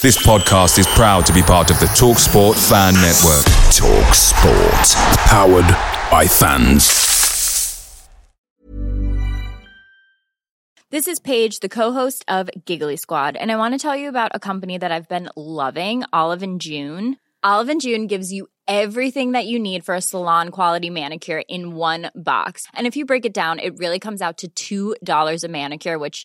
This podcast is proud to be part of the TalkSport Fan Network. TalkSport, powered by fans. This is Paige, the co-host of Giggly Squad, and I want to tell you about a company that I've been loving, Olive and June. Olive and June gives you everything that you need for a salon quality manicure in one box. And if you break it down, it really comes out to $2 a manicure, which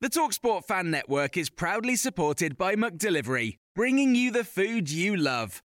The Talksport Fan Network is proudly supported by McDelivery, bringing you the food you love.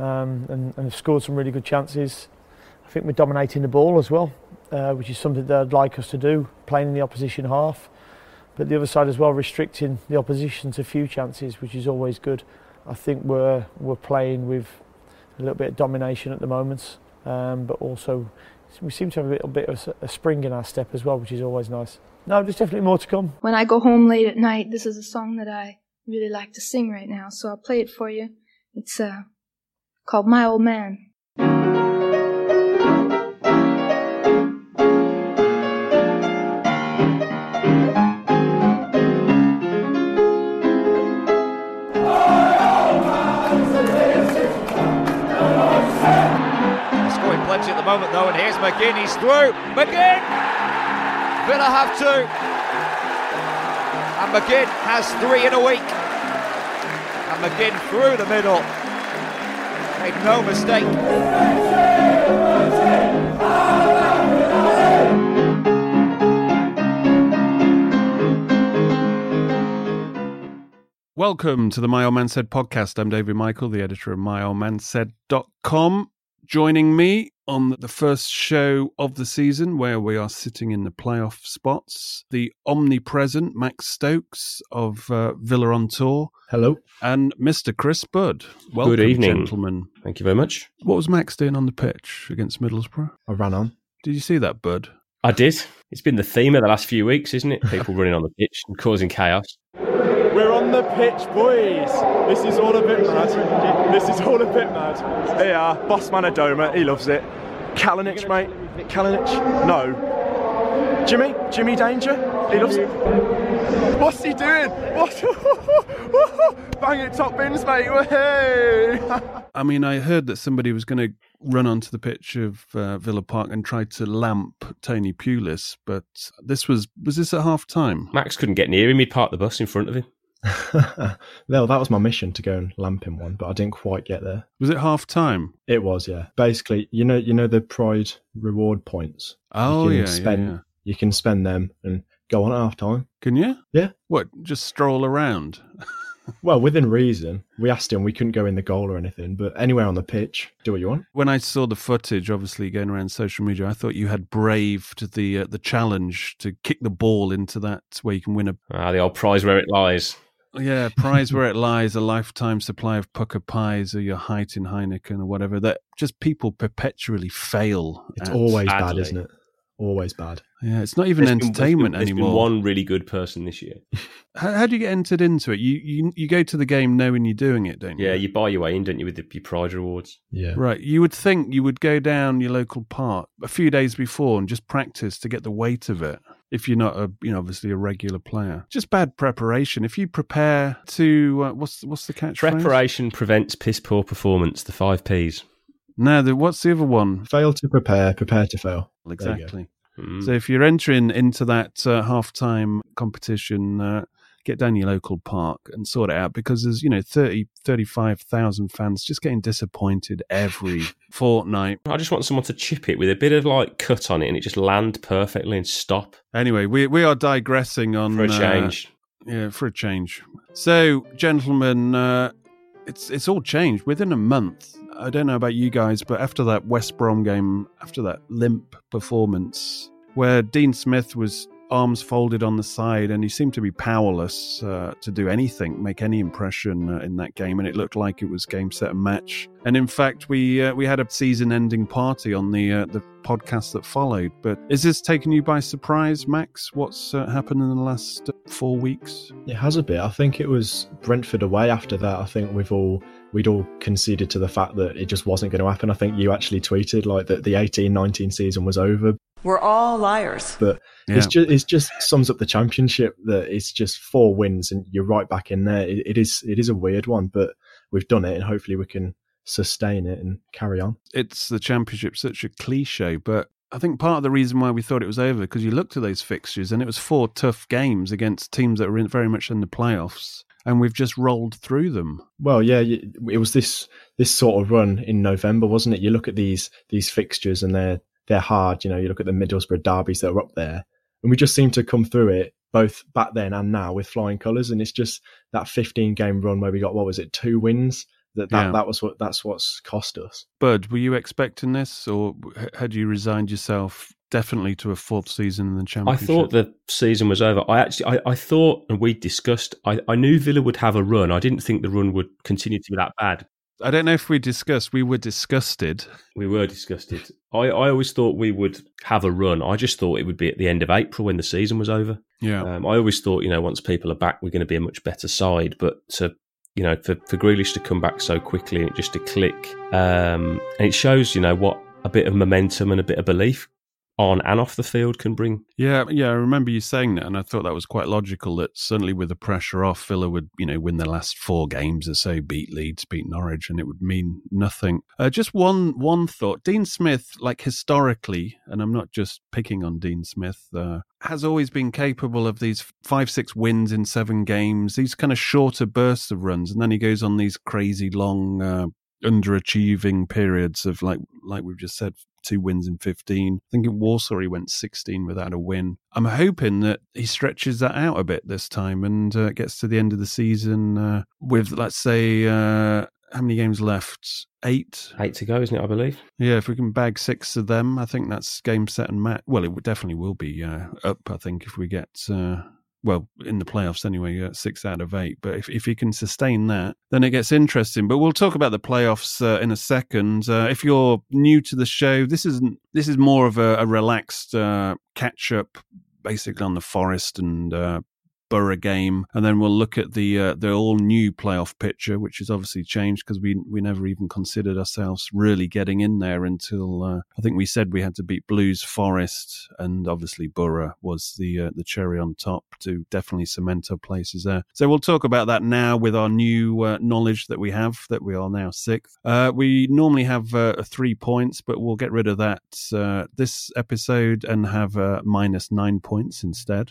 um, and, and have scored some really good chances. I think we're dominating the ball as well, uh, which is something that I'd like us to do, playing in the opposition half. But the other side as well, restricting the opposition to few chances, which is always good. I think we're, we're playing with a little bit of domination at the moment, um, but also we seem to have a little bit of a spring in our step as well, which is always nice. No, there's definitely more to come. When I go home late at night, this is a song that I really like to sing right now, so I'll play it for you. It's uh, called My Old Man. At the moment though, and here's McGinn, he's through. McGinn! Villa have two. And McGinn has three in a week. And McGinn through the middle. Made no mistake. Welcome to the My Old Man Said podcast. I'm David Michael, the editor of myoldmansaid.com. Joining me on the first show of the season, where we are sitting in the playoff spots, the omnipresent Max Stokes of uh, Villa on Tour. Hello. And Mr. Chris Budd. Welcome, Good evening. gentlemen. Thank you very much. What was Max doing on the pitch against Middlesbrough? I ran on. Did you see that, Bud? I did. It's been the theme of the last few weeks, isn't it? People running on the pitch and causing chaos. We're on the pitch, boys. This is all a bit mad. This is all a bit mad. Yeah, boss man Adomah, he loves it. Kalinic, mate. Kalinic, no. Jimmy, Jimmy Danger, he loves it. What's he doing? What? Bang it, top bins, mate. Hey! I mean, I heard that somebody was going to run onto the pitch of uh, Villa Park and try to lamp Tony Pulis, but this was was this at half time? Max couldn't get near him. He'd parked the bus in front of him. no, that was my mission to go and lamp him one, but I didn't quite get there. Was it half time? It was, yeah. Basically, you know, you know the Pride reward points. Oh you can yeah, spend, yeah, yeah. You can spend them and go on at half time. Can you? Yeah. What? Just stroll around? Well, within reason. We asked him. We couldn't go in the goal or anything, but anywhere on the pitch, do what you want. when I saw the footage, obviously going around social media, I thought you had braved the uh, the challenge to kick the ball into that where you can win a Ah, the old prize where it lies. Yeah prize where it lies, a lifetime supply of Pukka Pies or your height in Heineken or whatever. That just people perpetually fail. It's at. always bad, isn't it? Always bad. yeah, it's not even There's been- entertainment there's been, anymore. Been one really good person this year. How, how do you get entered into it? You, you you go to the game knowing you're doing it, don't you? Yeah, you buy your way in, don't you, with the, your prize rewards? Yeah. Right. You would think you would go down your local park a few days before and just practice to get the weight of it. If you're not a, you know, obviously a regular player, just bad preparation. If you prepare to, uh, what's what's the catch? Preparation prevents piss poor performance. The five Ps. No, the, what's the other one? Fail to prepare, prepare to fail. There you go. Exactly. Mm. So if you're entering into that uh, half-time competition, uh, get down your local park and sort it out because there's, you know, 30, 35,000 fans just getting disappointed every fortnight. I just want someone to chip it with a bit of like cut on it and it just land perfectly and stop. Anyway, we, we are digressing on. For a uh, change. yeah, for a change. So, gentlemen, uh, it's it's all changed within a month. I don't know about you guys, but after that West Brom game, after that limp performance, where Dean Smith was arms folded on the side and he seemed to be powerless uh, to do anything, make any impression uh, in that game, and it looked like it was game set and match. And in fact, we uh, we had a season-ending party on the uh, the podcast that followed. But is this taking you by surprise, Max? What's uh, happened in the last uh, four weeks? It has a bit. I think it was Brentford away after that. I think we've all we'd all conceded to the fact that it just wasn't going to happen. I think you actually tweeted like that the 18-19 season was over. We're all liars. But Yeah. it's just it just sums up the championship that it's just four wins and you're right back in there. It, it is it is a weird one, but we've done it and hopefully we can sustain it and carry on. it's the championship such a cliche, but I think part of the reason why we thought it was over because you looked at those fixtures and it was four tough games against teams that were in, very much in the playoffs, and we've just rolled through them. Well, yeah, it was this this sort of run in November, wasn't it? You look at these these fixtures and they're they're hard. You know, you look at the Middlesbrough derbies that are up there, and we just seem to come through it both back then and now with flying colours. And it's just that 15 game run where we got what was it, two wins? That that, Yeah. that was what that's what's cost us. Bud, were you expecting this, or had you resigned yourself definitely to a fourth season in the championship. I thought the season was over. I actually, I, I thought, and we discussed, I, I knew Villa would have a run. I didn't think the run would continue to be that bad. I don't know if we discussed. We were disgusted. We were disgusted. I, I always thought we would have a run. I just thought it would be at the end of April when the season was over. Yeah. Um, I always thought, you know, once people are back, we're going to be a much better side. But to, you know, for, for Grealish to come back so quickly and just to click, um, and it shows, you know, what a bit of momentum and a bit of belief on and off the field can bring. Yeah, yeah, I remember you saying that, and I thought that was quite logical. That certainly with the pressure off, Villa would, you know, win their last four games or so, beat Leeds, beat Norwich, and it would mean nothing. Uh, just one one thought: Dean Smith, like historically, and I'm not just picking on Dean Smith, uh, has always been capable of these five, six wins in seven games. These kind of shorter bursts of runs, and then he goes on these crazy long. Uh, underachieving periods of like like we've just said two wins in 15 i think in Walsall he went 16 without a win i'm hoping that he stretches that out a bit this time and uh, gets to the end of the season uh, with let's say uh, how many games left eight Eight to go, isn't it? I believe. yeah if we can bag six of them i think that's game set and match well it definitely will be uh, up i think if we get uh, well, in the playoffs anyway, uh, six out of eight. But if, if he can sustain that, then it gets interesting. But we'll talk about the playoffs uh, in a second. Uh, if you're new to the show, this isn't. This is more of a, a relaxed uh, catch up, basically on the Forest and uh, Borough game, and then we'll look at the uh, the all new playoff picture, which has obviously changed because we we never even considered ourselves really getting in there until uh, I think we said we had to beat Blues, Forest, and obviously Borough was the uh, the cherry on top to definitely cement our places there. So we'll talk about that now with our new uh, knowledge that we have that we are now sixth. Uh, we normally have uh, three points, but we'll get rid of that this episode and have minus nine points instead.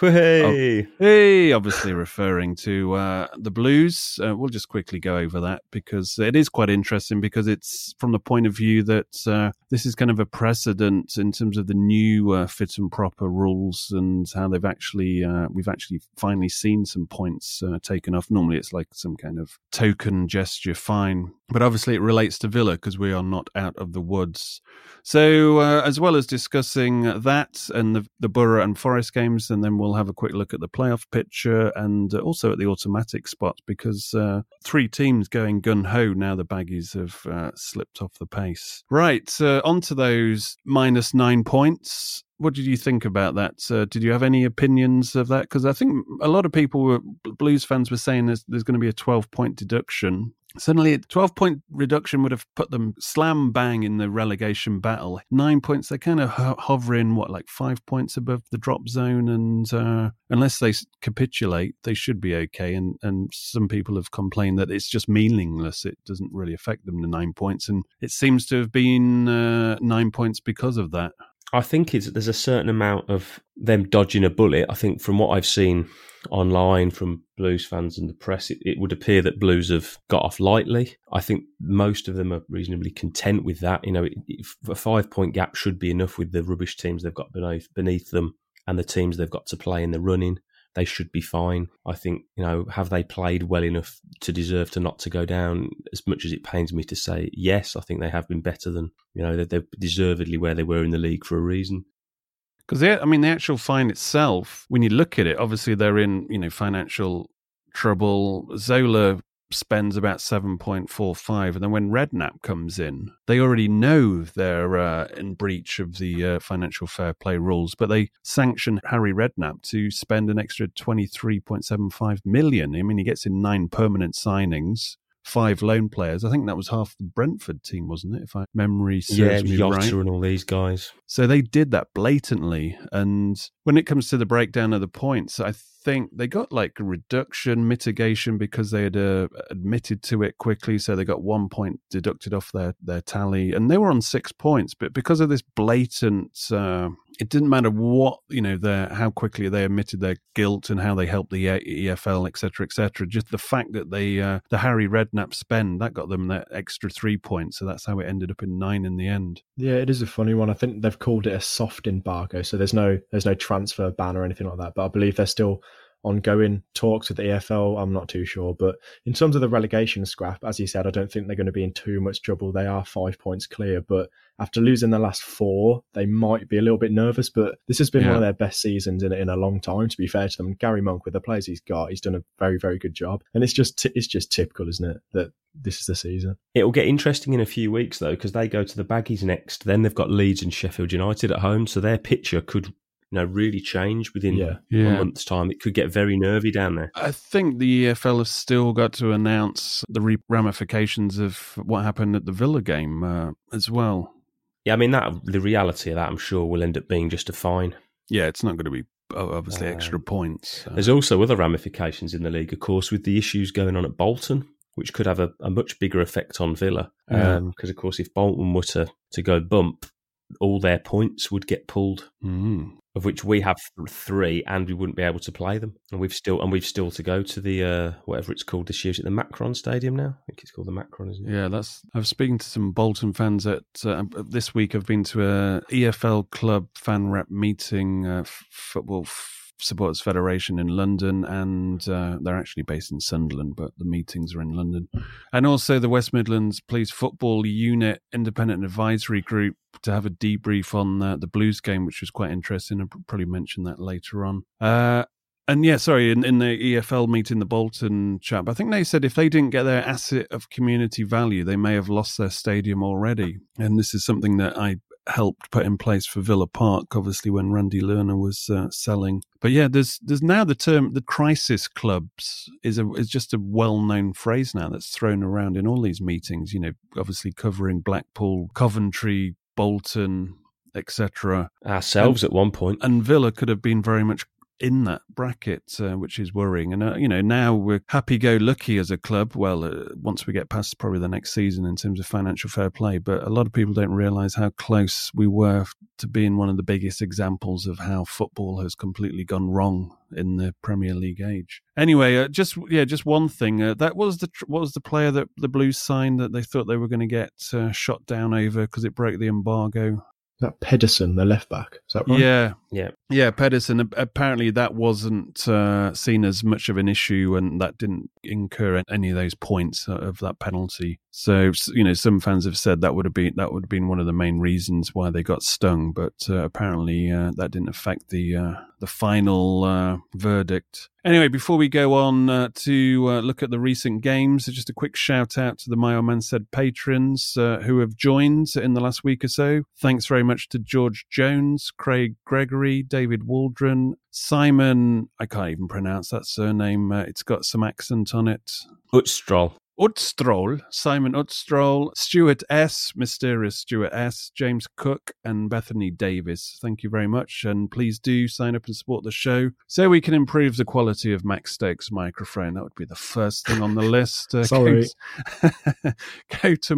Hey. Oh, hey, obviously referring to uh, the Blues. Uh, we'll just quickly go over that because it is quite interesting because it's from the point of view that uh, this is kind of a precedent in terms of the new uh, fit and proper rules and how they've actually uh, we've actually finally seen some points uh, taken off. Normally, it's like some kind of token gesture fine, but obviously it relates to Villa because we are not out of the woods. So, as well as discussing that and the, the Borough and Forest games, and then we'll have a quick look at the playoff picture and also at the automatic spot because uh, three teams going gun ho now the baggies have uh, slipped off the pace. Right, uh, on to those minus nine points. What did you think about that? Uh, did you have any opinions of that? Because I think a lot of people were Blues fans were saying there's, there's going to be a 12 point deduction. Suddenly, a 12 point reduction would have put them slam bang in the relegation battle. Nine points, they're kind of ho- hovering, what, like five points above the drop zone. And uh, unless they capitulate, they should be okay. And, and some people have complained that it's just meaningless. It doesn't really affect them, the nine points. And it seems to have been uh, nine points because of that. I think it's, there's a certain amount of them dodging a bullet. I think from what I've seen online from Blues fans and the press, it, it, would appear that Blues have got off lightly. I think most of them are reasonably content with that. You know, it, it, a five point gap should be enough with the rubbish teams they've got beneath, beneath them and the teams they've got to play in the running. They should be fine. I think, you know, have they played well enough to deserve to not to go down? As much as it pains me to say, yes, I think they have been better than, you know, they're deservedly where they were in the league for a reason. Because I mean, the actual fine itself, when you look at it, obviously they're in you know financial trouble. Zola spends about 7.45 and then when redknapp comes in they already know they're uh, in breach of the uh, financial fair play rules but they sanction harry redknapp to spend an extra 23.75 million i mean he gets in nine permanent signings five loan players. I think that was half the Brentford team, wasn't it? If I memory serves yeah, me Jota right. and all these guys. So they did that blatantly. And when it comes to the breakdown of the points, I think they got like reduction mitigation because they had uh, admitted to it quickly. So they got one point deducted off their, their tally. And they were on six points. But because of this blatant uh, it didn't matter what you know their how quickly they admitted their guilt and how they helped the EFL etc etc just the fact that they uh, the Harry Redknapp spend that got them that extra 3 points. So that's how it ended up in 9 in the end. Yeah it is a funny one. I think they've called it a soft embargo. So there's no there's no transfer ban or anything like that. But i believe they're still ongoing talks with the EFL. I'm not too sure. But in terms of the relegation scrap, as you said, I don't think they're going to be in too much trouble. They are five points clear, but after losing the last four, they might be a little bit nervous. But this has been yeah. one of their best seasons in, in a long time, to be fair to them. Gary Monk, with the players he's got, he's done a very, very good job. And it's just, it's just typical, isn't it? That this is the season. It'll get interesting in a few weeks though, because they go to the Baggies next. Then they've got Leeds and Sheffield United at home, so their picture could you know, really change within yeah. Yeah. a month's time. It could get very nervy down there. I think the EFL has still got to announce the ramifications of what happened at the Villa game uh, as well. Yeah, I mean that the reality of that, I'm sure, will end up being just a fine. Yeah, it's not going to be obviously uh, extra points. So. There's also other ramifications in the league, of course, with the issues going on at Bolton, which could have a, a much bigger effect on Villa. Because, yeah. um, of course, if Bolton were to, to go bump, all their points would get pulled. Mm of which we have three, and we wouldn't be able to play them. And we've still and we've still to go to the uh, whatever it's called this year. Is it the Macron Stadium now? I think it's called the Macron, isn't it? Yeah, that's. I was speaking to some Bolton fans at uh, this week. I've been to a EFL club fan rep meeting, uh, football. F- Supporters Federation in London, and uh, they're actually based in Sunderland, but the meetings are in London. And also the West Midlands Police Football Unit Independent Advisory Group to have a debrief on uh, the Blues game, which was quite interesting. I'll probably mention that later on. Uh, and yeah, sorry, in, in the EFL meeting, the Bolton chap, I think they said if they didn't get their asset of community value, they may have lost their stadium already. And this is something that I helped put in place for Villa Park, obviously when Randy Lerner was uh, selling. But yeah, there's there's now the term the crisis clubs is a is just a well known phrase now that's thrown around in all these meetings. You know, obviously covering Blackpool, Coventry, Bolton, etc. Ourselves and, at one point, and Villa could have been very much in that bracket, uh, which is worrying. And uh, you know, now we're happy-go-lucky as a club. Well, uh, once we get past probably the next season in terms of financial fair play, but a lot of people don't realise how close we were to being one of the biggest examples of how football has completely gone wrong in the Premier League age. Anyway, uh, just yeah, just one thing. Uh, that was the was the player that the Blues signed that they thought they were going to get uh, shot down over because it broke the embargo that Pedersen, the left back. Is that right? Yeah, yeah, yeah. Pedersen. Apparently, that wasn't uh, seen as much of an issue, and that didn't incur any of those points of that penalty. So, you know, some fans have said that would have been that would have been one of the main reasons why they got stung, but uh, apparently uh, that didn't affect the uh, the final uh, verdict. Anyway, before we go on uh, to uh, look at the recent games, just a quick shout out to the My Old Man Said patrons who have joined in the last week or so. Thanks very much to George Jones, Craig Gregory, David Waldron, Simon. I can't even pronounce that surname. it's got some accent on it. Utstrol. Utstroll, Simon Utstroll, Stuart S, Mysterious Stuart S, James Cook, and Bethany Davis. Thank you very much. And please do sign up and support the show so we can improve the quality of Max Stokes' microphone. That would be the first thing on the list. Uh, Sorry. Go to, go to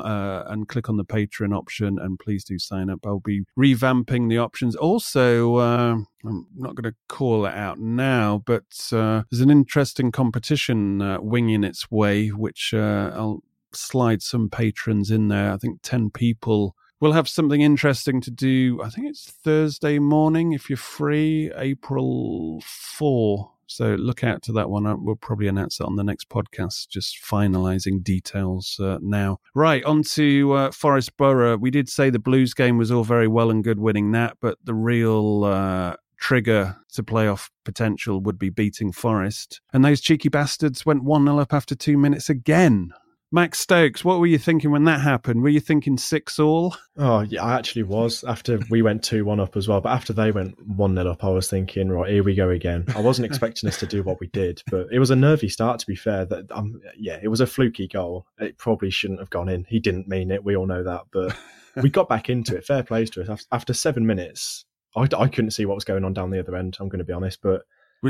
uh, and click on the Patreon option and please do sign up. I'll be revamping the options. Also, uh, I'm not going to call it out now, but uh, there's an interesting competition uh, winging its way, which uh, I'll slide some patrons in there. I think 10 people will have something interesting to do. I think it's Thursday morning if you're free, April 4. So look out to that one. We'll probably announce it on the next podcast, just finalising details uh, now. Right, on to uh, Forest Borough. We did say the Blues game was all very well and good winning that, but the real uh, trigger to playoff potential would be beating Forest. And those cheeky bastards went 1 0 up after two minutes again. Max Stokes, what were you thinking when that happened? Were you thinking six all? Oh, yeah, I actually was after we went 2 1 up as well. But after they went 1 0 up, I was thinking, right, here we go again. I wasn't expecting us to do what we did, but it was a nervy start, to be fair. That um, Yeah, it was a fluky goal. It probably shouldn't have gone in. He didn't mean it. We all know that. But we got back into it. Fair plays to us. After seven minutes, I, I couldn't see what was going on down the other end, I'm going to be honest. But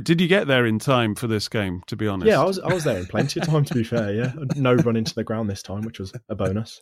did you get there in time for this game? To be honest, yeah, I was. I was there in plenty of time. To be fair, yeah, no run into the ground this time, which was a bonus.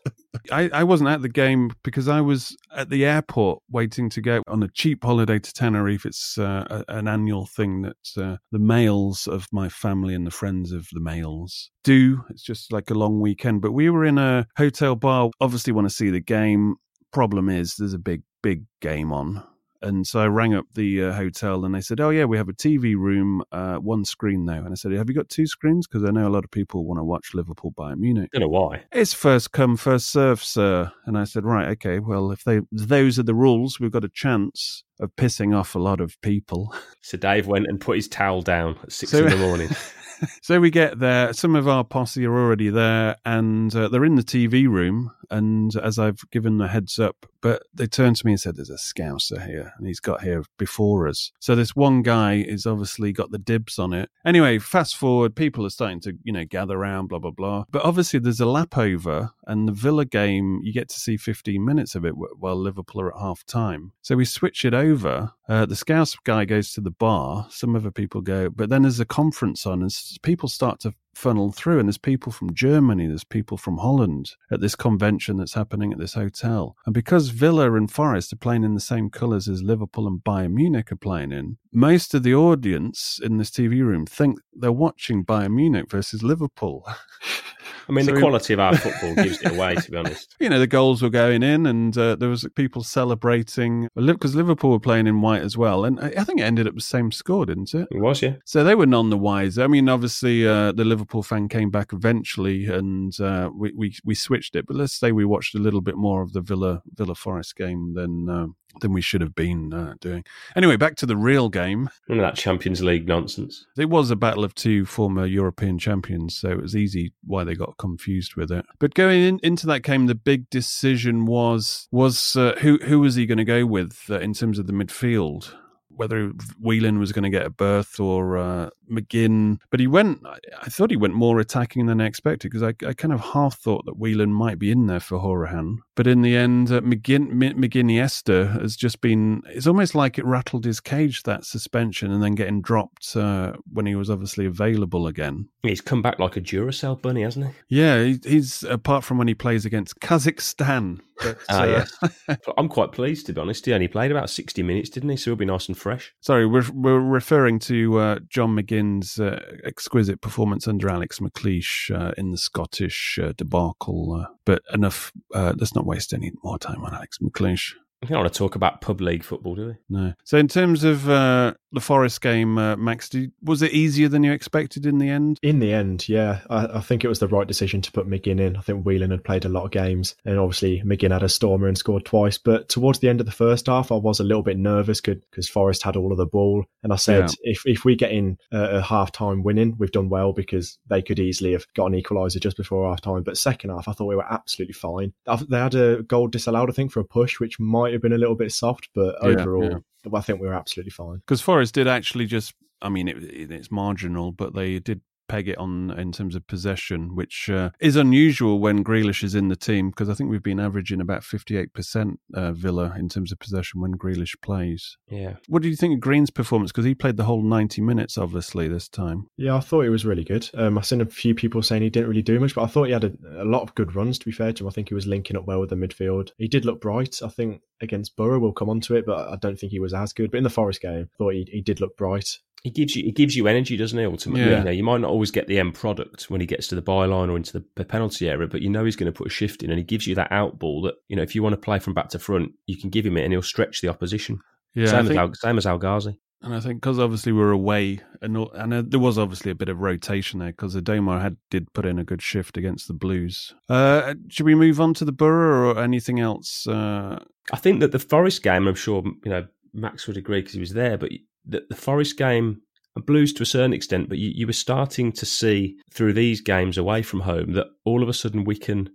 I, I wasn't at the game because I was at the airport waiting to go on a cheap holiday to Tenerife. It's uh, a, an annual thing that uh, the males of my family and the friends of the males do. It's just like a long weekend. But we were in a hotel bar. Obviously, want to see the game. Problem is, there's a big, big game on and so I rang up the uh, hotel and they said, "Oh yeah, we have a TV room, uh, one screen now." And I said, "Have you got two screens? Because I know a lot of people want to watch Liverpool Bayern Munich." I don't know why. It's first come, first serve, sir. And I said, "Right, okay. Well, if they those are the rules, we've got a chance of pissing off a lot of people." So Dave went and put his towel down at six so, in the morning. so we get there. Some of our posse are already there, and uh, they're in the TV room. And as I've given the heads up, but they turned to me and said, "There's a Scouser here, and he's got here before us." So this one guy is obviously got the dibs on it. Anyway, fast forward, people are starting to you know gather around, blah blah blah. But obviously, there's a lap over, and the Villa game, you get to see 15 minutes of it while Liverpool are at half time. So we switch it over. Uh, the Scouse guy goes to the bar. Some other people go, but then there's a conference on, and people start to funnel through. And there's people from Germany, there's people from Holland at this convention that's happening at this hotel. And because Villa and Forest are playing in the same colours as Liverpool and Bayern Munich are playing in, most of the audience in this TV room think they're watching Bayern Munich versus Liverpool. I mean, so the quality of our football gives it away, to be honest. You know, the goals were going in, and uh, there was people celebrating because Liverpool were playing in white as well, and I think it ended up the same score, didn't it? It was, yeah. So they were none the wiser. I mean, obviously, uh, the Liverpool fan came back eventually, and uh, we, we we switched it. But let's say we watched a little bit more of the Villa Villa Forest game than uh, than we should have been uh, doing. Anyway, back to the real game. Of that Champions League nonsense. It was a battle of two former European champions, so it was easy why they got confused with it. But going in, into that game, the big decision was was uh, who who was he going to go with uh, in terms of the midfield whether Whelan was going to get a berth or uh, McGinn. But he went, I thought he went more attacking than I expected because I, I, kind of half thought that Whelan might be in there for Hourihane, But in the end, uh, McGinn, McGinn Esther has just been, it's almost like it rattled his cage, that suspension, and then getting dropped uh, when he was obviously available again. He's come back like a Duracell bunny, hasn't he? Yeah, he, he's, apart from when he plays against Kazakhstan. But, ah, uh, yes. I'm quite pleased, to be honest. He only played about 60 minutes, didn't he? So he'll be nice and fresh. Sorry, we're, we're referring to uh, John McGinn Uh, exquisite performance under Alex McLeish uh, in the Scottish uh, debacle. Uh, but enough, uh, let's not waste any more time on Alex McLeish. I don't want to talk about pub league football, do we? No. So, in terms of uh, the Forest game, uh, Max, did, was it easier than you expected in the end? In the end, yeah. I, I, think it was the right decision to put McGinn in. I think Whelan had played a lot of games, and obviously McGinn had a stormer and scored twice. But towards the end of the first half, I was a little bit nervous because Forest had all of the ball. And I said, yeah. if, if we get in a, a half time winning, we've done well because they could easily have got an equaliser just before half time. But second half, I thought we were absolutely fine. They had a goal disallowed, I think, for a push, which might have been a little bit soft, but yeah, overall, yeah. I think we were absolutely fine. Because Forest did actually just, I mean, it, it's marginal, but they did peg it on in terms of possession, which uh, is unusual when Grealish is in the team because I think we've been averaging about 58% uh, Villa in terms of possession when Grealish plays. Yeah. What do you think of Green's performance? Because he played the whole 90 minutes, obviously, this time. Yeah, I thought he was really good. Um, I've seen a few people saying he didn't really do much, but I thought he had a, a lot of good runs, to be fair to him. I think he was linking up well with the midfield. He did look bright. I think against Borough, we'll come on to it, but I don't think he was as good. But in the Forest game, I thought he, he did look bright. He gives you he gives you energy, doesn't he? Ultimately, Yeah. you know, you might not always get the end product when he gets to the byline or into the penalty area, but you know he's going to put a shift in, and he gives you that out ball that you know if you want to play from back to front, you can give him it, and he'll stretch the opposition. Yeah, same, I as think- Al, same as El Ghazi. And I think because obviously we are away, and and uh, there was obviously a bit of rotation there because Adomah had did put in a good shift against the Blues. Uh, should we move on to the Borough or anything else? Uh, I think that the Forest game, I'm sure you know Max would agree because he was there, but the, the Forest game, and Blues to a certain extent, but you, you were starting to see through these games away from home that all of a sudden we can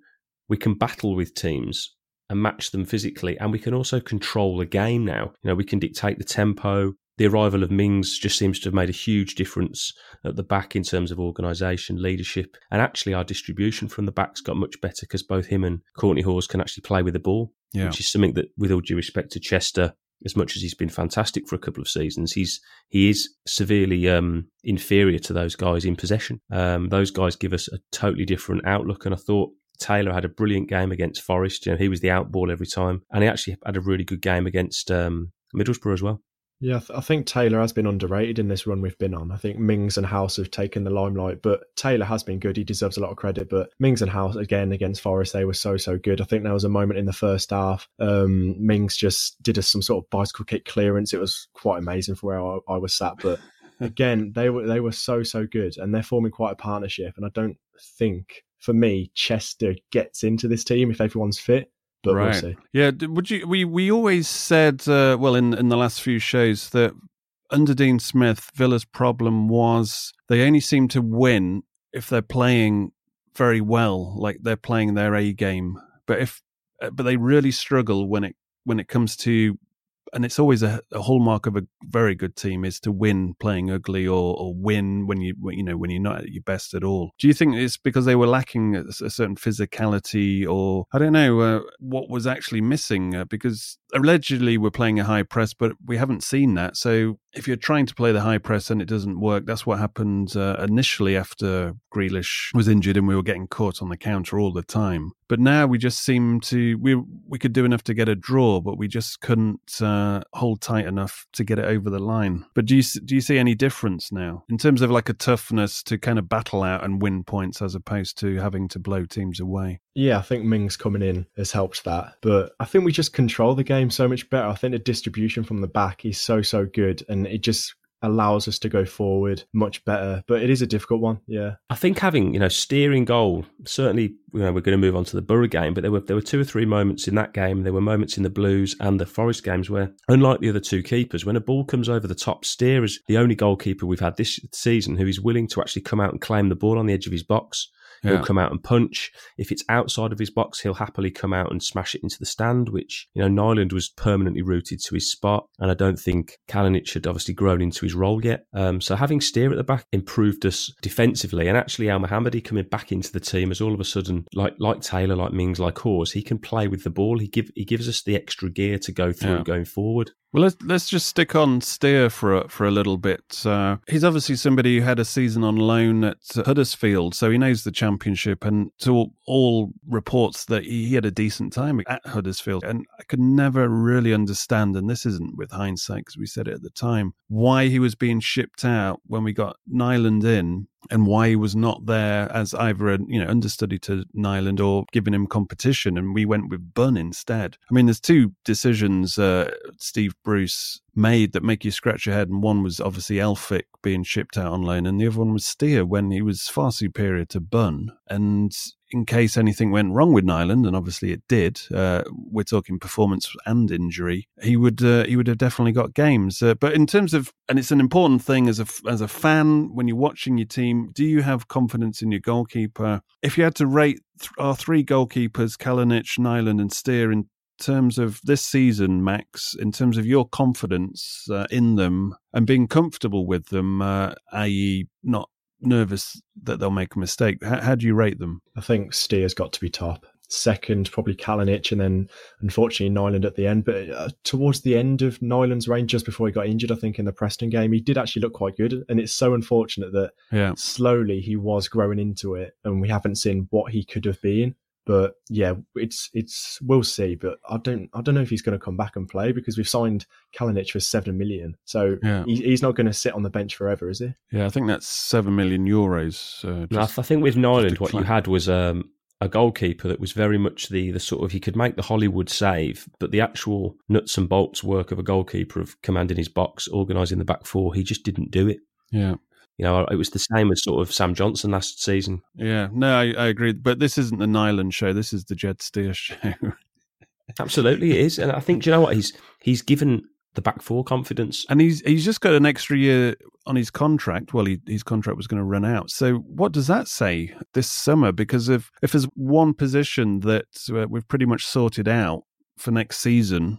we can battle with teams and match them physically, and we can also control the game now. You know, we can dictate the tempo. The arrival of Mings just seems to have made a huge difference at the back in terms of organisation, leadership, and actually our distribution from the backs got much better because both him and Kortney Hause can actually play with the ball yeah, which is something that, with all due respect to Chester, as much as he's been fantastic for a couple of seasons, he's he is severely um, inferior to those guys in possession. Um, those guys give us a totally different outlook, and I thought. Taylor had a brilliant game against Forest. You know, he was the outball every time, and he actually had a really good game against um, Middlesbrough as well. Yeah, I, th- I think Taylor has been underrated in this run we've been on. I think Mings and Hause have taken the limelight, but Taylor has been good. He deserves a lot of credit. But Mings and Hause, again, against Forest, they were so, so good. I think there was a moment in the first half. Um, Mings just did us some sort of bicycle kick clearance. It was quite amazing for where I, I was sat. But again, they were they were so, so good. And they're forming quite a partnership. And I don't think, for me, Chester gets into this team if everyone's fit. But we'll see. Yeah, would you? We we always said, uh, well, in in the last few shows that under Dean Smith, Villa's problem was they only seem to win if they're playing very well, like they're playing their A game. But if uh, but they really struggle when it when it comes to and it's always a, a hallmark of a very good team is to win playing ugly or, or win when you you know when you're not at your best at all. Do you think it's because they were lacking a, a certain physicality or I don't know uh, what was actually missing? Uh, because allegedly we're playing a high press, but we haven't seen that. So if you're trying to play the high press and it doesn't work, that's what happened uh, initially after Grealish was injured and we were getting caught on the counter all the time. But now we just seem to we we could do enough to get a draw, but we just couldn't uh, hold tight enough to get it over the line. But do you do you see any difference now in terms of like a toughness to kind of battle out and win points as opposed to having to blow teams away? Yeah, I think Mings coming in has helped that. But I think we just control the game so much better. I think the distribution from the back is so, so good. And it just allows us to go forward much better. But it is a difficult one. Yeah. I think having you know steering goal certainly you know we're going to move on to the Borough game, but there were there were two or three moments in that game. There were moments in the Blues and the Forest games where, unlike the other two keepers, when a ball comes over the top, Steer is the only goalkeeper we've had this season who is willing to actually come out and claim the ball on the edge of his box. Yeah. He'll come out and punch. If it's outside of his box, he'll happily come out and smash it into the stand, which, you know, Nyland was permanently rooted to his spot. And I don't think Kalinic had obviously grown into his role yet. Um, so having Steer at the back improved us defensively. And actually, Elmohamady coming back into the team as all of a sudden, like like Taylor, like Mings, like Hause, he can play with the ball. He give he gives us the extra gear to go through Yeah. going forward. Well, let's let's just stick on Steer for a, for a little bit. Uh, he's obviously somebody who had a season on loan at Huddersfield, so he knows the championship. And to all, all reports that he, he had a decent time at Huddersfield, and I could never really understand. And this isn't with hindsight because we said it at the time why he was being shipped out when we got Nyland in. And why he was not there as either a you know understudy to Nyland or giving him competition, and we went with Bunn instead. I mean, there's two decisions uh, Steve Bruce made that make you scratch your head, and one was obviously Elphick being shipped out on loan, and the other one was Steer when he was far superior to Bunn. And in case anything went wrong with Nyland, and obviously it did, uh, we're talking performance and injury. He would uh, he would have definitely got games. Uh, but in terms of, and it's an important thing as a as a fan when you're watching your team. Do you have confidence in your goalkeeper? If you had to rate th- our three goalkeepers, Kalinic, Nyland, and Steer, in terms of this season, Max, in terms of your confidence uh, in them and being comfortable with them, uh, i.e., not nervous that they'll make a mistake. How, how do you rate them? I think Steer's got to be top. Second, probably Kalinic, and then unfortunately Nyland at the end. But uh, towards the end of Nyland's reign, just before he got injured, I think in the Preston game, he did actually look quite good. And it's so unfortunate that Yeah. slowly he was growing into it, and we haven't seen what he could have been. But yeah, it's it's we'll see. But I don't I don't know if he's going to come back and play because we've signed Kalinic for seven million, so Yeah. he, he's not going to sit on the bench forever, is he? Yeah, I think that's seven million euros. Uh, No, I, just- th- I think with Nyland, what you had was um, a goalkeeper that was very much the the sort of he could make the Hollywood save, but the actual nuts and bolts work of a goalkeeper of commanding his box, organising the back four, he just didn't do it. yeah. You know, it was the same as sort of Sam Johnstone last season. Yeah, no, I, I agree. But this isn't the Nyland show. This is the Jed Steer show. Absolutely, it is, and I think do you know what he's he's given the back four confidence. and he's he's just got an extra year on his contract. Well, he, his contract was going to run out. So what does that say this summer? Because if if there's one position that uh, we've pretty much sorted out for next season,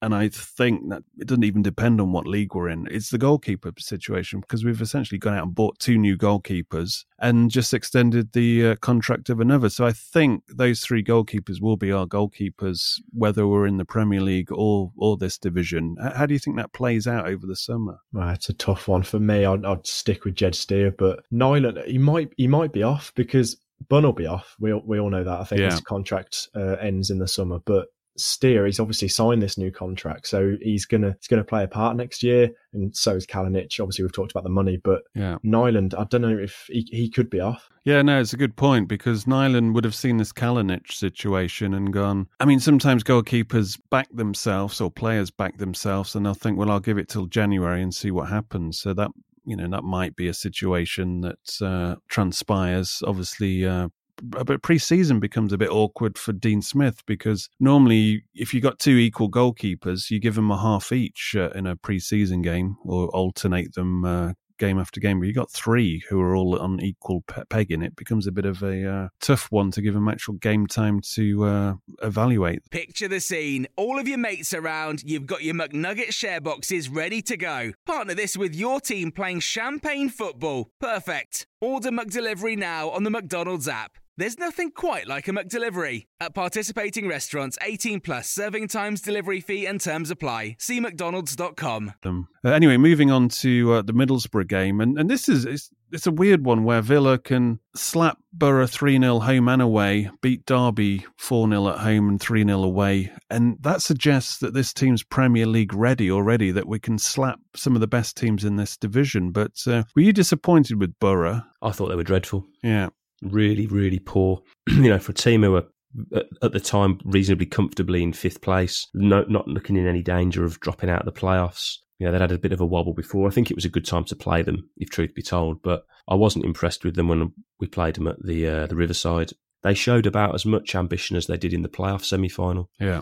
and I think that it doesn't even depend on what league we're in. It's the goalkeeper situation because we've essentially gone out and bought two new goalkeepers and just extended the uh, contract of another. So I think those three goalkeepers will be our goalkeepers, whether we're in the Premier League or or this division. How do you think that plays out over the summer? Well, it's a tough one for me. I'd, I'd stick with Jed Steer, but Nyland he might he might be off because Bunn will be off. We all- we all know that. I think Yeah. his contract uh, ends in the summer, but Steer he's obviously signed this new contract, so he's gonna he's gonna play a part next year, and so is Kalinic. Obviously, we've talked about the money, but Yeah. Nyland, I don't know if he, he could be off. Yeah, no, it's a good point because Nyland would have seen this Kalinic situation and gone. I mean, sometimes goalkeepers back themselves or players back themselves and they'll think, well, I'll give it till January and see what happens. So that, you know, that might be a situation that uh, transpires. Obviously, uh, but pre-season becomes a bit awkward for Dean Smith because normally, if you've got two equal goalkeepers, you give them a half each uh, in a pre-season game or alternate them uh, game after game. But you've got three who are all on equal pe- pegging. It becomes a bit of a uh, tough one to give them actual game time to uh, evaluate. Picture the scene. All of your mates around, you've got your McNugget share boxes ready to go. Partner this with your team playing champagne football. Perfect. Order McDelivery now on the McDonald's app. There's nothing quite like a McDelivery. At participating restaurants, 18 plus serving times, delivery fee, and terms apply. See McDonald's.com. them. Uh, anyway, moving on to uh, the Middlesbrough game, and, and this is it's, it's a weird one where Villa can slap Borough 3 0 home and away, beat Derby 4 0 at home and 3 0 away. And that suggests that this team's Premier League ready already, that we can slap some of the best teams in this division. But uh, were you disappointed with Borough? I thought they were dreadful. Yeah. Really, really poor. you know, for a team who were at, at the time reasonably comfortably in fifth place, no, not looking in any danger of dropping out of the playoffs. You know, they'd had a bit of a wobble before. I think it was a good time to play them, if truth be told. But I wasn't impressed with them when we played them at the uh, the Riverside. They showed about as much ambition as they did in the playoff semi final. Yeah.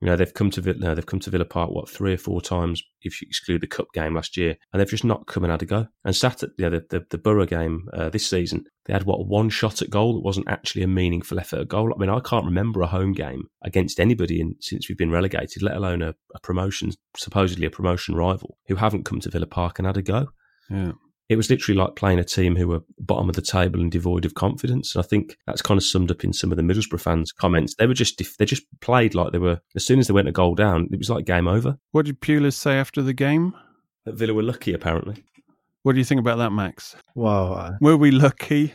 You know, they've come to Villa, they've come to Villa Park what three or four times if you exclude the cup game last year, and they've just not come and had a go. And sat at you know, the, the the Borough game uh, this season, they had what one shot at goal that wasn't actually a meaningful effort at goal. I mean, I can't remember a home game against anybody in, since we've been relegated, let alone a, a promotion, supposedly a promotion rival, who haven't come to Villa Park and had a go. Yeah. It was literally like playing a team who were bottom of the table and devoid of confidence. And I think that's kind of summed up in some of the Middlesbrough fans' comments. They were just they just played like they were. As soon as they went a goal down, it was like game over. What did Pulis say after the game? That Villa were lucky, apparently. What do you think about that, Max? Well, uh, Were we lucky?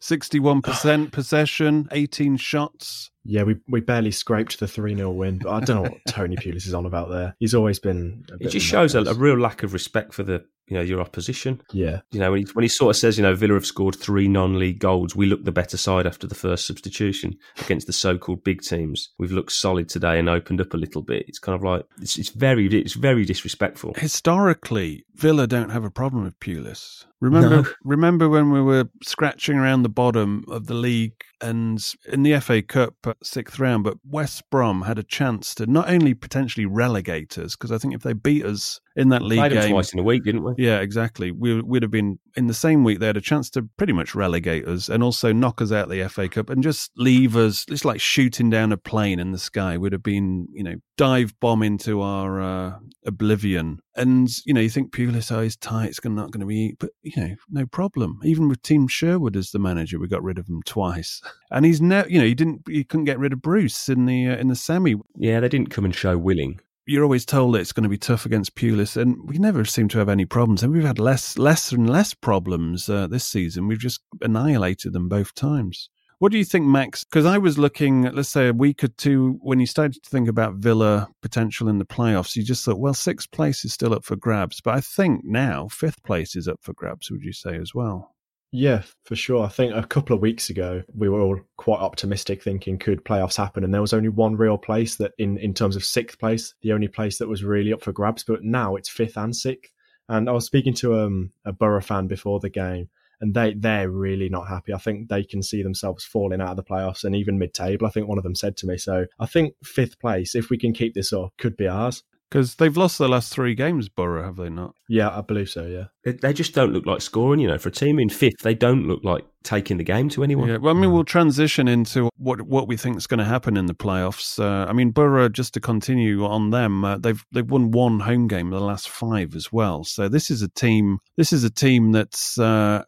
61% possession, 18 shots. yeah, we we barely scraped the three 0 win, but I don't know what Tony Pulis is on about there. He's always been. A It just shows a, a real lack of respect for the you know your opposition. yeah. You know when he when he sort of says you know Villa have scored three non-league goals, we look the better side after the first substitution against the so-called big teams. We've looked solid today and opened up a little bit. It's kind of like it's, it's very it's very disrespectful. Historically, Villa don't have a problem with Pulis. Remember, No. remember when we were scratching around the bottom of the league and in the FA Cup sixth round, but West Brom had a chance to not only potentially relegate us, because I think if they beat us in that league Played game. twice in a week, didn't we? Yeah, exactly. We would have been in the same week. They had a chance to pretty much relegate us and also knock us out of the FA Cup and just leave us. It's like shooting down a plane in the sky. Would have been, you know, dive bomb into our uh, oblivion. And you know, you think Pulis, oh, he's tight. It's not going to be, but you know, no problem. Even with Tim Sherwood as the manager, we got rid of him twice. And he's now, you know, he didn't, he couldn't get rid of Bruce in the uh, in the semi. Yeah, they didn't come and show willing. You're always told that it's going to be tough against Pulis, and we never seem to have any problems. And we've had less, less and less problems uh, this season. We've just annihilated them both times. What do you think, Max? Because I was looking, let's say, a week or two when you started to think about Villa potential in the playoffs. You just thought, well, sixth place is still up for grabs, but I think now fifth place is up for grabs. Would you say as well? Yeah, for sure. I think a couple of weeks ago we were all quite optimistic, thinking could playoffs happen, and there was only one real place that, in in terms of sixth place, the only place that was really up for grabs. But now it's fifth and sixth. And I was speaking to um, a Borough fan before the game, and they they're really not happy. I think they can see themselves falling out of the playoffs and even mid table. I think one of them said to me. So I think fifth place, if we can keep this up, could be ours. Because they've lost their last three games, Borough, have they not? Yeah, I believe so. Yeah, They, they just don't look like scoring. You know, for a team in fifth, they don't look like taking the game to anyone. Yeah, well, I mean, we'll transition into what what we think is going to happen in the playoffs. Uh, I mean, Borough, just to continue on them, uh, they've they've won one home game in the last five as well. So this is a team. This is a team that's, uh,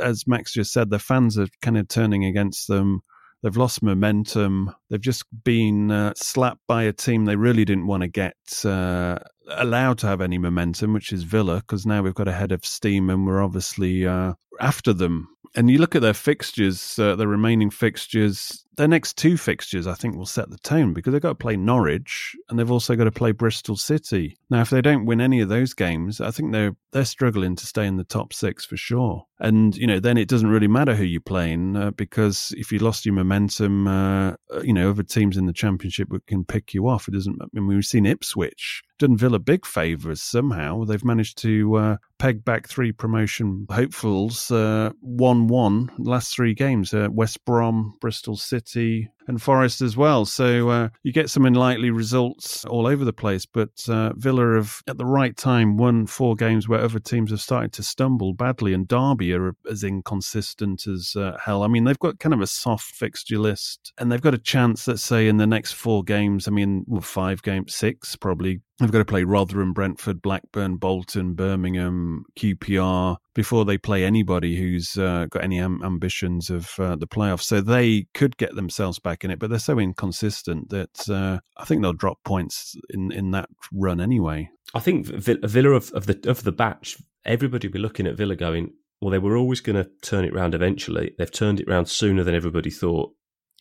as Max just said, their fans are kind of turning against them. They've lost momentum. They've just been uh, slapped by a team they really didn't want to get uh, allowed to have any momentum, which is Villa, because now we've got a head of steam and we're obviously uh, after them. And you look at their fixtures, uh, the remaining fixtures, their next two fixtures, I think, will set the tone because they've got to play Norwich and they've also got to play Bristol City. Now, if they don't win any of those games, I think they're they're struggling to stay in the top six for sure. And you know, then it doesn't really matter who you're playing uh, because if you lost your momentum, uh, you know, other teams in the Championship can pick you off. It doesn't. I mean, we've seen Ipswich done Villa big favours somehow. They've managed to uh, peg back three promotion hopefuls, uh, one-one last three games: uh, West Brom, Bristol City, and Forest as well. So uh, you get some unlikely results all over the place. But uh, Villa have, at the right time, won four games where other teams have started to stumble badly, and Derby are as inconsistent as uh, hell. I mean, they've got kind of a soft fixture list, and they've got a chance, let's say, in the next four games. I mean, well, five games, six probably. They've got to play Rotherham, Brentford, Blackburn, Bolton, Birmingham, QPR before they play anybody who's uh, got any am- ambitions of uh, the playoffs. So they could get themselves back in it, but they're so inconsistent that uh, I think they'll drop points in, in that run anyway. I think Villa of, of the of the batch, everybody will be looking at Villa going, well, they were always going to turn it round eventually. They've turned it round sooner than everybody thought.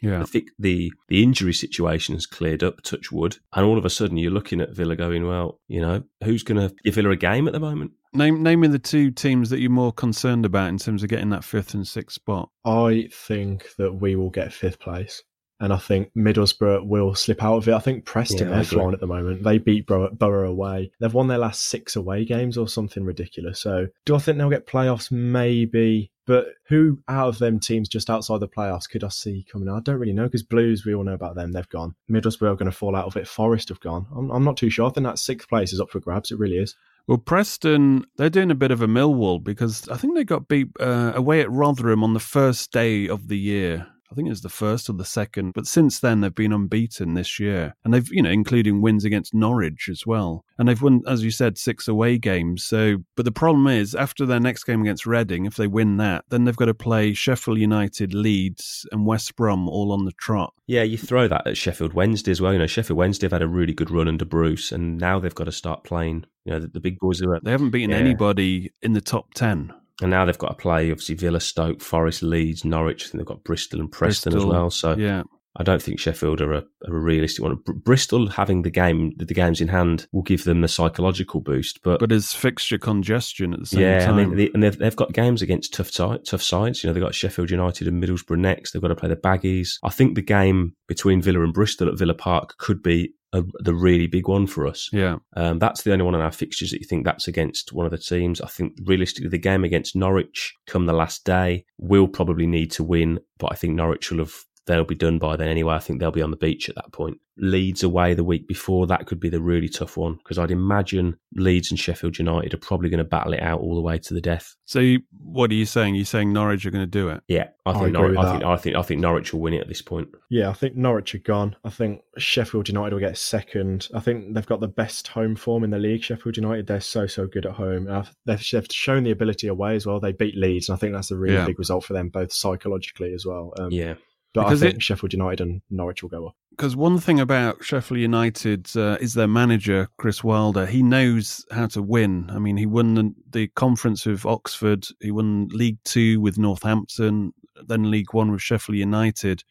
Yeah. I think the the injury situation has cleared up, touch wood, and all of a sudden you're looking at Villa going, well, you know, who's going to give Villa a game at the moment? Name naming the two teams that you're more concerned about in terms of getting that fifth and sixth spot. I think that we will get fifth place. And I think Middlesbrough will slip out of it. I think Preston Yeah, they're flying at the moment. They beat Borough, Borough away. They've won their last six away games or something ridiculous. So do I think they'll get playoffs? Maybe. But who out of them teams just outside the playoffs could I see coming? I don't really know because Blues, we all know about them. They've gone. Middlesbrough are going to fall out of it. Forest have gone. I'm, I'm not too sure. I think that sixth place is up for grabs. It really is. Well, Preston, they're doing a bit of a Millwall because I think they got beat uh, away at Rotherham on the first day of the year. I think it was the first or the second, but since then they've been unbeaten this year, and they've you know including wins against Norwich as well, and they've won as you said six away games. So, but the problem is after their next game against Reading, if they win that, then they've got to play Sheffield United, Leeds, and West Brom all on the trot. Yeah, you throw that at Sheffield Wednesday as well. You know, Sheffield Wednesday have had a really good run under Bruce, and now they've got to start playing. You know, the, the big boys are They haven't beaten Yeah. anybody in the top ten. And now they've got to play obviously Villa, Stoke, Forest, Leeds, Norwich. I think they've got Bristol and Preston Bristol, as well. So yeah. I don't think Sheffield are a, are a realistic one. Br- Bristol having the game, the games in hand, will give them the psychological boost. But, But there's fixture congestion at the same yeah, time. I mean, they, and they've, they've got games against tough side, tough sides. You know, they've got Sheffield United and Middlesbrough next. They've got to play the Baggies. I think the game between Villa and Bristol at Villa Park could be a, the really big one for us. yeah. Um, that's the only one in our fixtures that you think that's against one of the teams. I think realistically, the game against Norwich come the last day, will probably need to win, but I think Norwich will have they'll be done by then anyway. I think they'll be on the beach at that point. Leeds away the week before, that could be the really tough one because I'd imagine Leeds and Sheffield United are probably going to battle it out all the way to the death. So, you, what are you saying? You're saying Norwich are going to do it? Yeah, I think, I Norwich, I, think, I think I think Norwich will win it at this point. Yeah, I think Norwich are gone. I think Sheffield United will get second. I think they've got the best home form in the league. Sheffield United, they're so so good at home. And They've, they've shown the ability away as well. They beat Leeds, and I think that's a really Yeah. big result for them, both psychologically as well. Um, Yeah, but Because I think it- Sheffield United and Norwich will go up. Because one thing about Sheffield United uh, is their manager, Chris Wilder. He knows how to win. I mean, he won the, the conference with Oxford, he won League Two with Northampton, then League One with Sheffield United.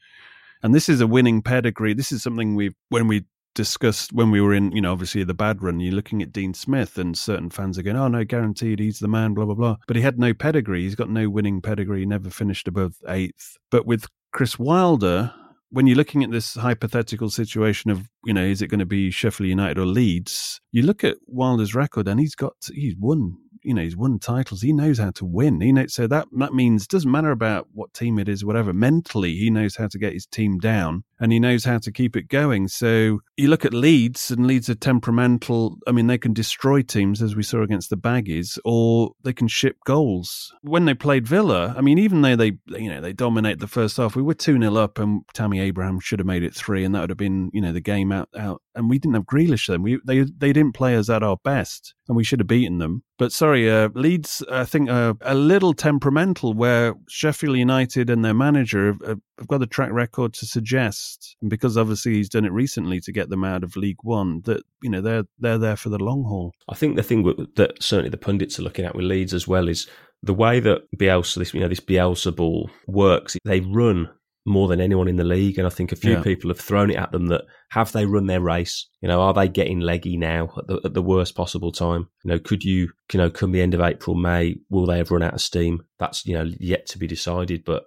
And this is a winning pedigree. This is something we, when we discussed when we were in, you know, obviously the bad run, you're looking at Dean Smith and certain fans are going, oh, no, guaranteed he's the man, blah, blah, blah. But he had no pedigree. He's got no winning pedigree. He never finished above eighth. But with Chris Wilder, when you're looking at this hypothetical situation of, you know, is it going to be Sheffield United or Leeds? You look at Wilder's record and he's got, he's won, you know, he's won titles. He knows how to win. He knows, so that, that means, doesn't matter about what team it is, whatever, mentally, he knows how to get his team down and he knows how to keep it going. So you look at Leeds and Leeds are temperamental. I mean, they can destroy teams as we saw against the Baggies or they can ship goals. When they played Villa, I mean, even though they, you know, they dominate the first half, we were 2 0 up and Tammy Abraham should have made it three and that would have been, you know, the game out, out. And we didn't have Grealish then. We, they, they didn't play us at our best and we should have beaten them. But sorry, uh, Leeds, I think, are a little temperamental where Sheffield United and their manager have, have got a track record to suggest, and because obviously he's done it recently to get them out of League One, that you know they're they're there for the long haul. I think the thing that certainly the pundits are looking at with Leeds as well is the way that Bielsa, this you know, this Bielsa ball works. They run more than anyone in the league, and I think a few Yeah. people have thrown it at them that have they run their race? You know, are they getting leggy now at the, at the worst possible time? You know, could you, you know, come the end of April, May, will they have run out of steam? That's you know yet to be decided, but.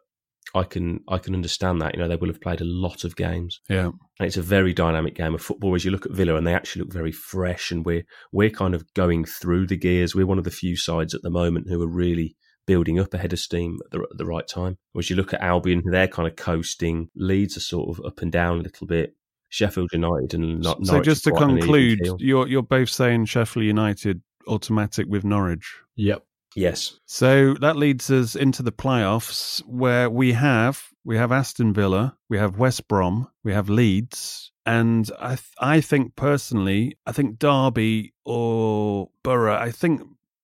I can I can understand that. You know, they will have played a lot of games. Yeah, And it's a very dynamic game of football. As you look at Villa, and they actually look very fresh, and we're we're kind of going through the gears. We're one of the few sides at the moment who are really building up ahead of steam at the, at the right time. Whereas you look at Albion, they're kind of coasting. Leeds are sort of up and down a little bit. Sheffield United and not. so just to conclude, you're you're both saying Sheffield United automatic with Norwich. Yep. yes, So that leads us into the playoffs where we have we have Aston Villa, we have West Brom, we have Leeds, and I th- I think personally, I think Derby or Borough, I think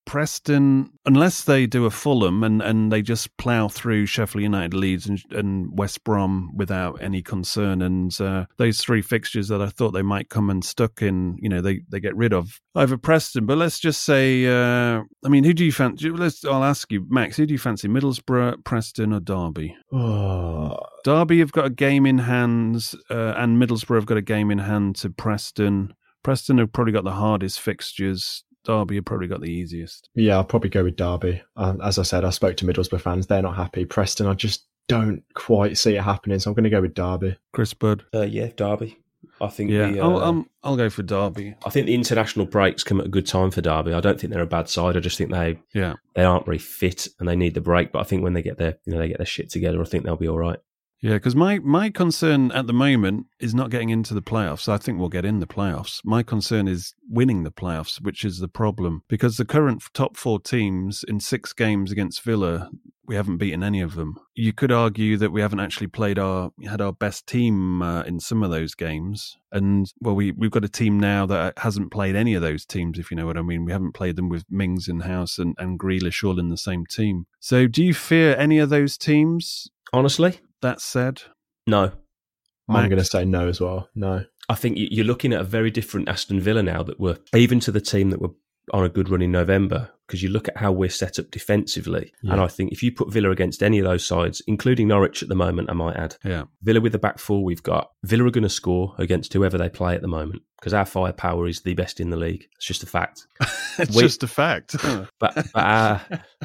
Preston, unless they do a Fulham and, and they just plough through Sheffield United, Leeds, and, and West Brom without any concern, and uh, those three fixtures that I thought they might come and stuck in, you know, they, they get rid of over Preston. But let's just say, uh, I mean, who do you fancy? Let's, I'll ask you, Max, who do you fancy, Middlesbrough, Preston, or Derby? Oh, Derby have got a game in hands, uh, and Middlesbrough have got a game in hand to Preston. Preston have probably got the hardest fixtures. Derby have probably got the easiest. yeah, I'll probably go with Derby. Um, as I said, I spoke to Middlesbrough fans; they're not happy. Preston, I just don't quite see it happening, so I'm going to go with Derby. Chris Bud. uh, yeah, Derby. I think. Yeah, the, I'll, uh, um, I'll go for Derby. I think the international breaks come at a good time for Derby. I don't think they're a bad side. I just think they Yeah. they aren't very fit and they need the break. But I think when they get their you know they get their shit together, I think they'll be all right. Yeah, because my, my concern at the moment is not getting into the playoffs. I think we'll get in the playoffs. My concern is winning the playoffs, which is the problem. Because the current top four teams in six games against Villa, we haven't beaten any of them. You could argue that we haven't actually played our had our best team uh, in some of those games. And well, we we've got a team now that hasn't played any of those teams, if you know what I mean. We haven't played them with Mings in Hause and and Grealish all in the same team. So, do you fear any of those teams? Honestly, That said, no. I'm going to say no as well. No. I think you're looking at a very different Aston Villa now that were even to the team that were on a good run in November because you look at how we're set up defensively. Yeah. And I think if you put Villa against any of those sides, including Norwich at the moment, I might add, yeah. Villa with the back four we've got, Villa are going to score against whoever they play at the moment because our firepower is the best in the league. It's just a fact. It's We- just a fact. But, but our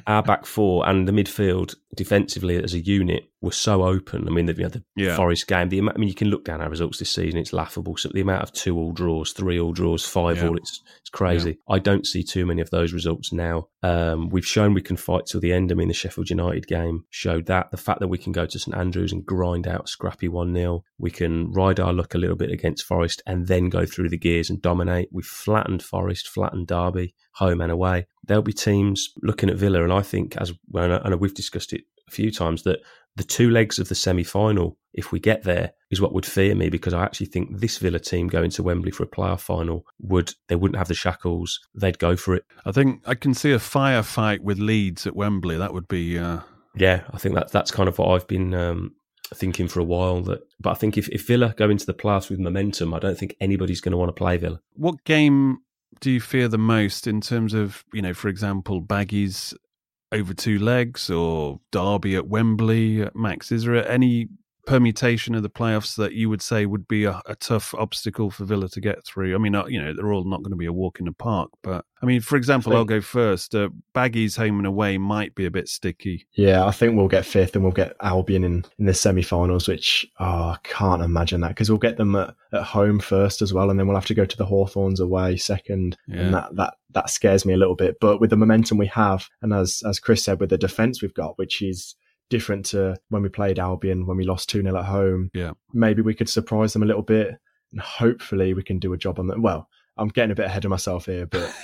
our back four and the midfield defensively as a unit were so open. I mean, the, you know, the Yeah. Forest game. The, I mean, you can look down our results this season; it's laughable. So the amount of two all draws, three all draws, five Yeah. all, it's it's crazy. I don't see too many of those results now now. Um, we've shown we can fight till the end. I mean, the Sheffield United game showed that. The fact that we can go to St Andrews and grind out scrappy 1 0. We can ride our luck a little bit against Forest and then go through the gears and dominate. We've flattened Forest, flattened Derby, home and away. There'll be teams looking at Villa, and I think, as well, and we've discussed it a few times, that the two legs of the semi final, if we get there, is what would fear me because I actually think this Villa team going to Wembley for a playoff final would they wouldn't have the shackles, they'd go for it. I think I can see a firefight with Leeds at Wembley. That would be uh... Yeah, I think that that's kind of what I've been um, thinking for a while that but I think if, if Villa go into the playoffs with momentum, I don't think anybody's going to want to play Villa. What game do you fear the most in terms of, you know, for example, Baggies over two legs or Derby at Wembley. Max, is there any permutation of the playoffs that you would say would be a, a, tough obstacle for Villa to get through? I mean, uh, you know, they're all not going to be a walk in the park, but I mean, for example, think, I'll go first. Uh, Baggies home and away might be a bit sticky. Yeah, I think we'll get fifth and we'll get Albion in, in the semi-finals, which oh, I can't imagine that because we'll get them at, at home first as well, and then we'll have to go to the Hawthorns away second, yeah. and that that that scares me a little bit. But with the momentum we have, and as as Chris said, with the defence we've got, which is different to when we played Albion when we lost 2 0 at home. Yeah. Maybe we could surprise them a little bit and hopefully we can do a job on that. Well, I'm getting a bit ahead of myself here, but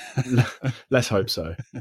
let's hope so.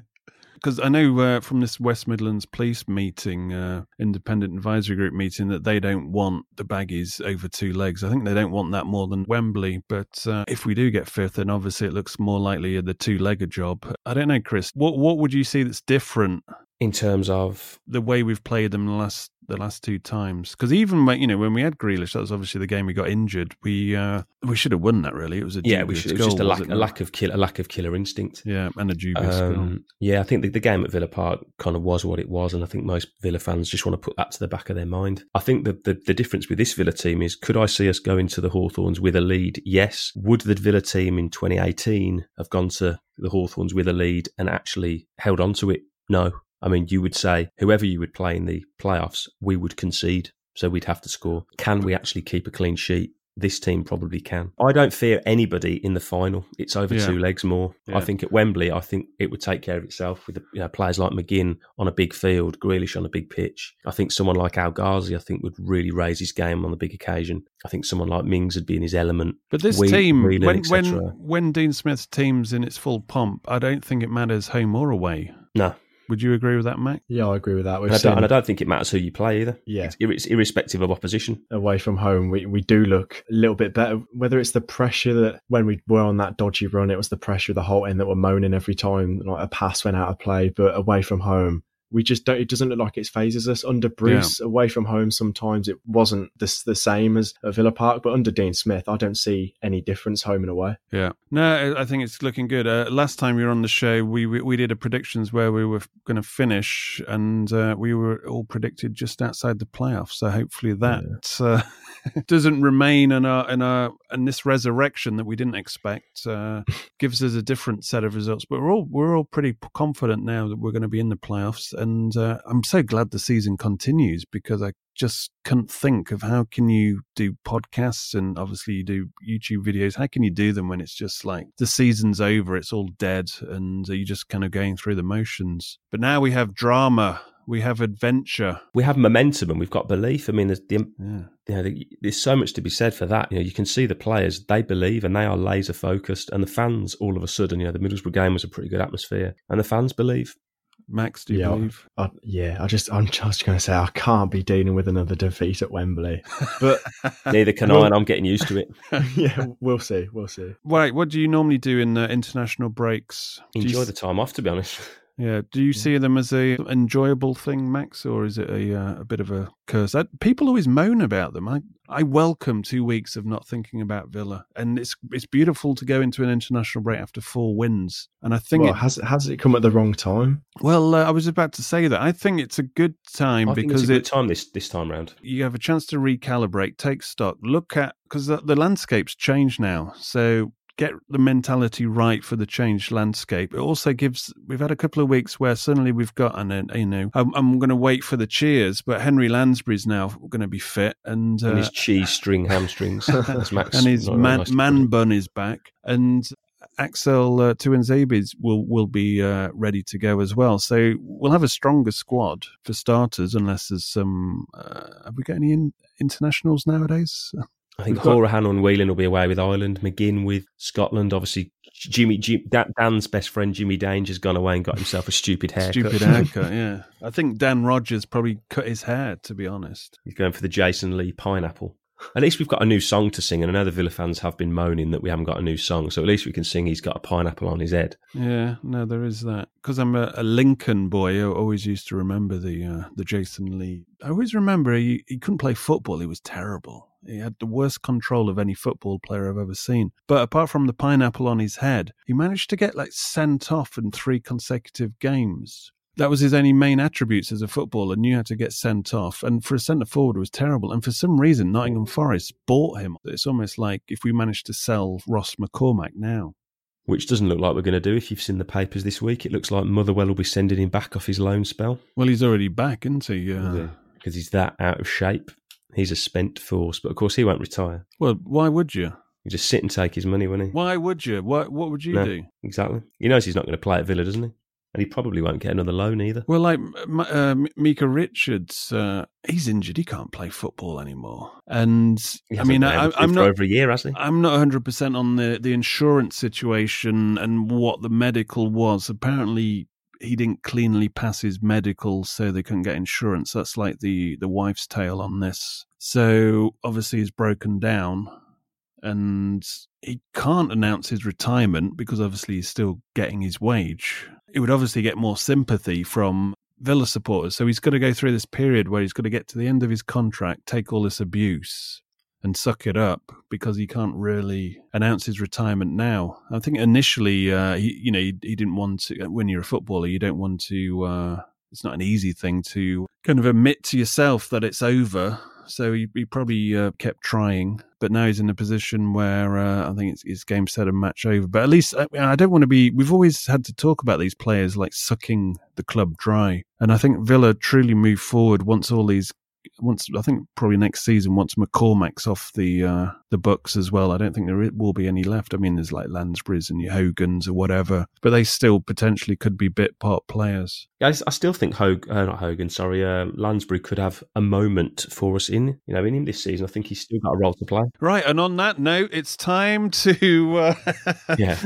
Because I know uh, from this West Midlands Police meeting, uh, independent advisory group meeting, that they don't want the baggies over two legs. I think they don't want that more than Wembley. But uh, if we do get fifth, then obviously it looks more likely the two-legged job. I don't know, Chris. What what would you see that's different in terms of the way we've played them the last the last two times. Because even when you know when we had Grealish, that was obviously the game we got injured. We uh, we should have won that. Really, it was a yeah. We should, it was just a lack a lack of kill a lack of killer instinct. Yeah, and a dubious um, Yeah, I think the, the game at Villa Park kind of was what it was, and I think most Villa fans just want to put that to the back of their mind. I think the, the the difference with this Villa team is could I see us going to the Hawthorns with a lead? Yes. Would the Villa team in 2018 have gone to the Hawthorns with a lead and actually held on to it? No. I mean, you would say whoever you would play in the playoffs, we would concede. So we'd have to score. Can we actually keep a clean sheet? This team probably can. I don't fear anybody in the final. It's over yeah. two legs more. Yeah. I think at Wembley, I think it would take care of itself with you know, players like McGinn on a big field, Grealish on a big pitch. I think someone like El Ghazi, I think, would really raise his game on the big occasion. I think someone like Mings would be in his element. But this team, when, when, when Dean Smith's team's in its full pomp, I don't think it matters home or away. No, would you agree with that, Mac? Yeah, I agree with that. And I, don't, and I, don't, think it matters who you play either. Yeah, it's, irrespective of opposition. Away from home, we, we do look a little bit better. Whether it's the pressure that when we were on that dodgy run, it was the pressure of the whole end that were moaning every time like a pass went out of play. But away from home, we just don't. It doesn't look like it phases us. Under Bruce, yeah. away from home, sometimes it wasn't the, the same as at Villa Park, but under Dean Smith, I don't see any difference home and away. Yeah, no, I think it's looking good. Uh, last time we were on the show, we we, we did a predictions where we were going to finish, and uh, we were all predicted just outside the playoffs. So hopefully that yeah. uh, doesn't remain in in and this resurrection that we didn't expect uh, gives us a different set of results. But we're all we're all pretty confident now that we're going to be in the playoffs and uh, I'm so glad the season continues because I just couldn't think of how can you do podcasts and obviously you do YouTube videos. How can you do them when it's just like the season's over, it's all dead, and you're just kind of going through the motions? But now we have drama we have adventure. We have momentum and we've got belief. I mean, there's, the, yeah. you know, there's so much to be said for that. You know, you can see the players, they believe and they are laser focused. And the fans, all of a sudden, you know, the Middlesbrough game was a pretty good atmosphere and the fans believe. Max, do you yeah, believe? I, yeah, I just I'm just going to say I can't be dealing with another defeat at Wembley, but neither can I, and I'm getting used to it. yeah, we'll see, we'll see. Right, what do you normally do in the international breaks? Enjoy you... the time off, to be honest. Yeah. Do you see them as a enjoyable thing, Max, or is it a uh, a bit of a curse? I, people always moan about them. I I welcome two weeks of not thinking about Villa, and it's it's beautiful to go into an international break after four wins. And I think well, it, has has it come at the wrong time? Well, uh, I was about to say that. I think it's a good time I because it's a good time this this time round. You have a chance to recalibrate, take stock, look at because the, the landscape's changed now. So get the mentality right for the changed landscape. It also gives. We've had a couple of weeks where suddenly we've got, an you know, I'm, I'm going to wait for the cheers, but Henry Lansbury's now going to be fit, and, uh, and his cheese string hamstrings. and his man, man bun is back, and Axel uh, Tuanzebes will will be uh, ready to go as well. So we'll have a stronger squad for starters, unless there's some. Uh, have we got any in, internationals nowadays? I think got- Hourihane and Whelan will be away with Ireland. McGinn with Scotland. Obviously, Jimmy, Jim, Dan's best friend Jimmy Danger's gone away and got himself a stupid haircut. Stupid haircut, yeah. I think Dan Rogers probably cut his hair, to be honest. He's going for the Jason Lee pineapple. At least we've got a new song to sing, and I know the Villa fans have been moaning that we haven't got a new song. So at least we can sing. He's got a pineapple on his head. Yeah, no, there is that. Because I'm a, a Lincoln boy, I always used to remember the uh, the Jason Lee. I always remember he, he couldn't play football. He was terrible. He had the worst control of any football player I've ever seen. But apart from the pineapple on his head, he managed to get like sent off in three consecutive games. That was his only main attributes as a footballer. Knew how to get sent off, and for a centre forward, it was terrible. And for some reason, Nottingham Forest bought him. It's almost like if we managed to sell Ross McCormack now. Which doesn't look like we're going to do. If you've seen the papers this week, it looks like Motherwell will be sending him back off his loan spell. Well, he's already back, isn't he? Uh, because he's that out of shape. He's a spent force, but of course he won't retire. Well, why would you? You just sit and take his money, wouldn't he? Why would you? What What would you No, do? Exactly. He knows he's not going to play at Villa, doesn't he? And he probably won't get another loan either. Well, like M- uh, Micah Richards, uh, he's injured. He can't play football anymore. And He I hasn't mean, been I, able to I'm for not over a year, has he? I'm not 100 percent on the the insurance situation and what the medical was. Apparently, he didn't cleanly pass his medical, so they couldn't get insurance. That's like the the wife's tale on this. So obviously, he's broken down. And he can't announce his retirement because obviously he's still getting his wage. It would obviously get more sympathy from Villa supporters. So he's got to go through this period where he's got to get to the end of his contract, take all this abuse, and suck it up because he can't really announce his retirement now. I think initially, uh, he, you know, he, he didn't want to. When you're a footballer, you don't want to. Uh, it's not an easy thing to kind of admit to yourself that it's over. So he, he probably uh, kept trying, but now he's in a position where uh, I think it's, it's game set and match over. But at least I, I don't want to be. We've always had to talk about these players like sucking the club dry, and I think Villa truly moved forward once all these. Once I think probably next season, once McCormack's off the uh, the books as well, I don't think there will be any left. I mean, there's like Lansbury's and your Hogans or whatever, but they still potentially could be bit part players. Yeah, I, still think Hog, uh, not Hogan, sorry, uh, Lansbury could have a moment for us in, you know, in him this season. I think he's still got a role to play. Right, and on that note, it's time to. Uh, Yeah.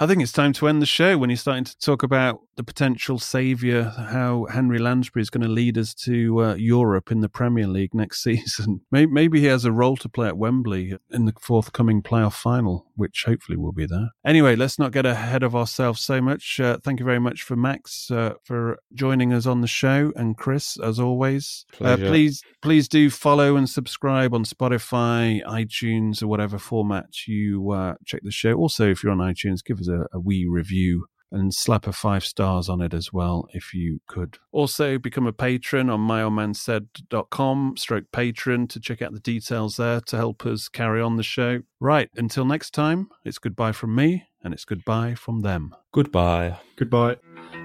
I think it's time to end the show when you're starting to talk about the potential saviour, how Henry Lansbury is going to lead us to uh, Europe in the Premier League next season. Maybe, maybe he has a role to play at Wembley in the forthcoming playoff final, which hopefully will be there. Anyway, let's not get ahead of ourselves so much. Uh, thank you very much for Max uh, for joining us on the show, and Chris, as always. Uh, please please do follow and subscribe on Spotify, iTunes, or whatever format you uh, check the show. Also, if you're on iTunes, give us a, a wee review and slap a five stars on it as well if you could. Also, become a patron on myoldmansaid.com stroke patron to check out the details there to help us carry on the show. Right, until next time, it's goodbye from me and it's goodbye from them. Goodbye. Goodbye.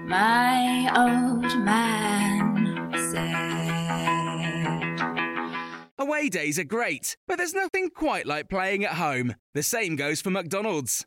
My old man said. Away days are great, but there's nothing quite like playing at home. The same goes for McDonald's.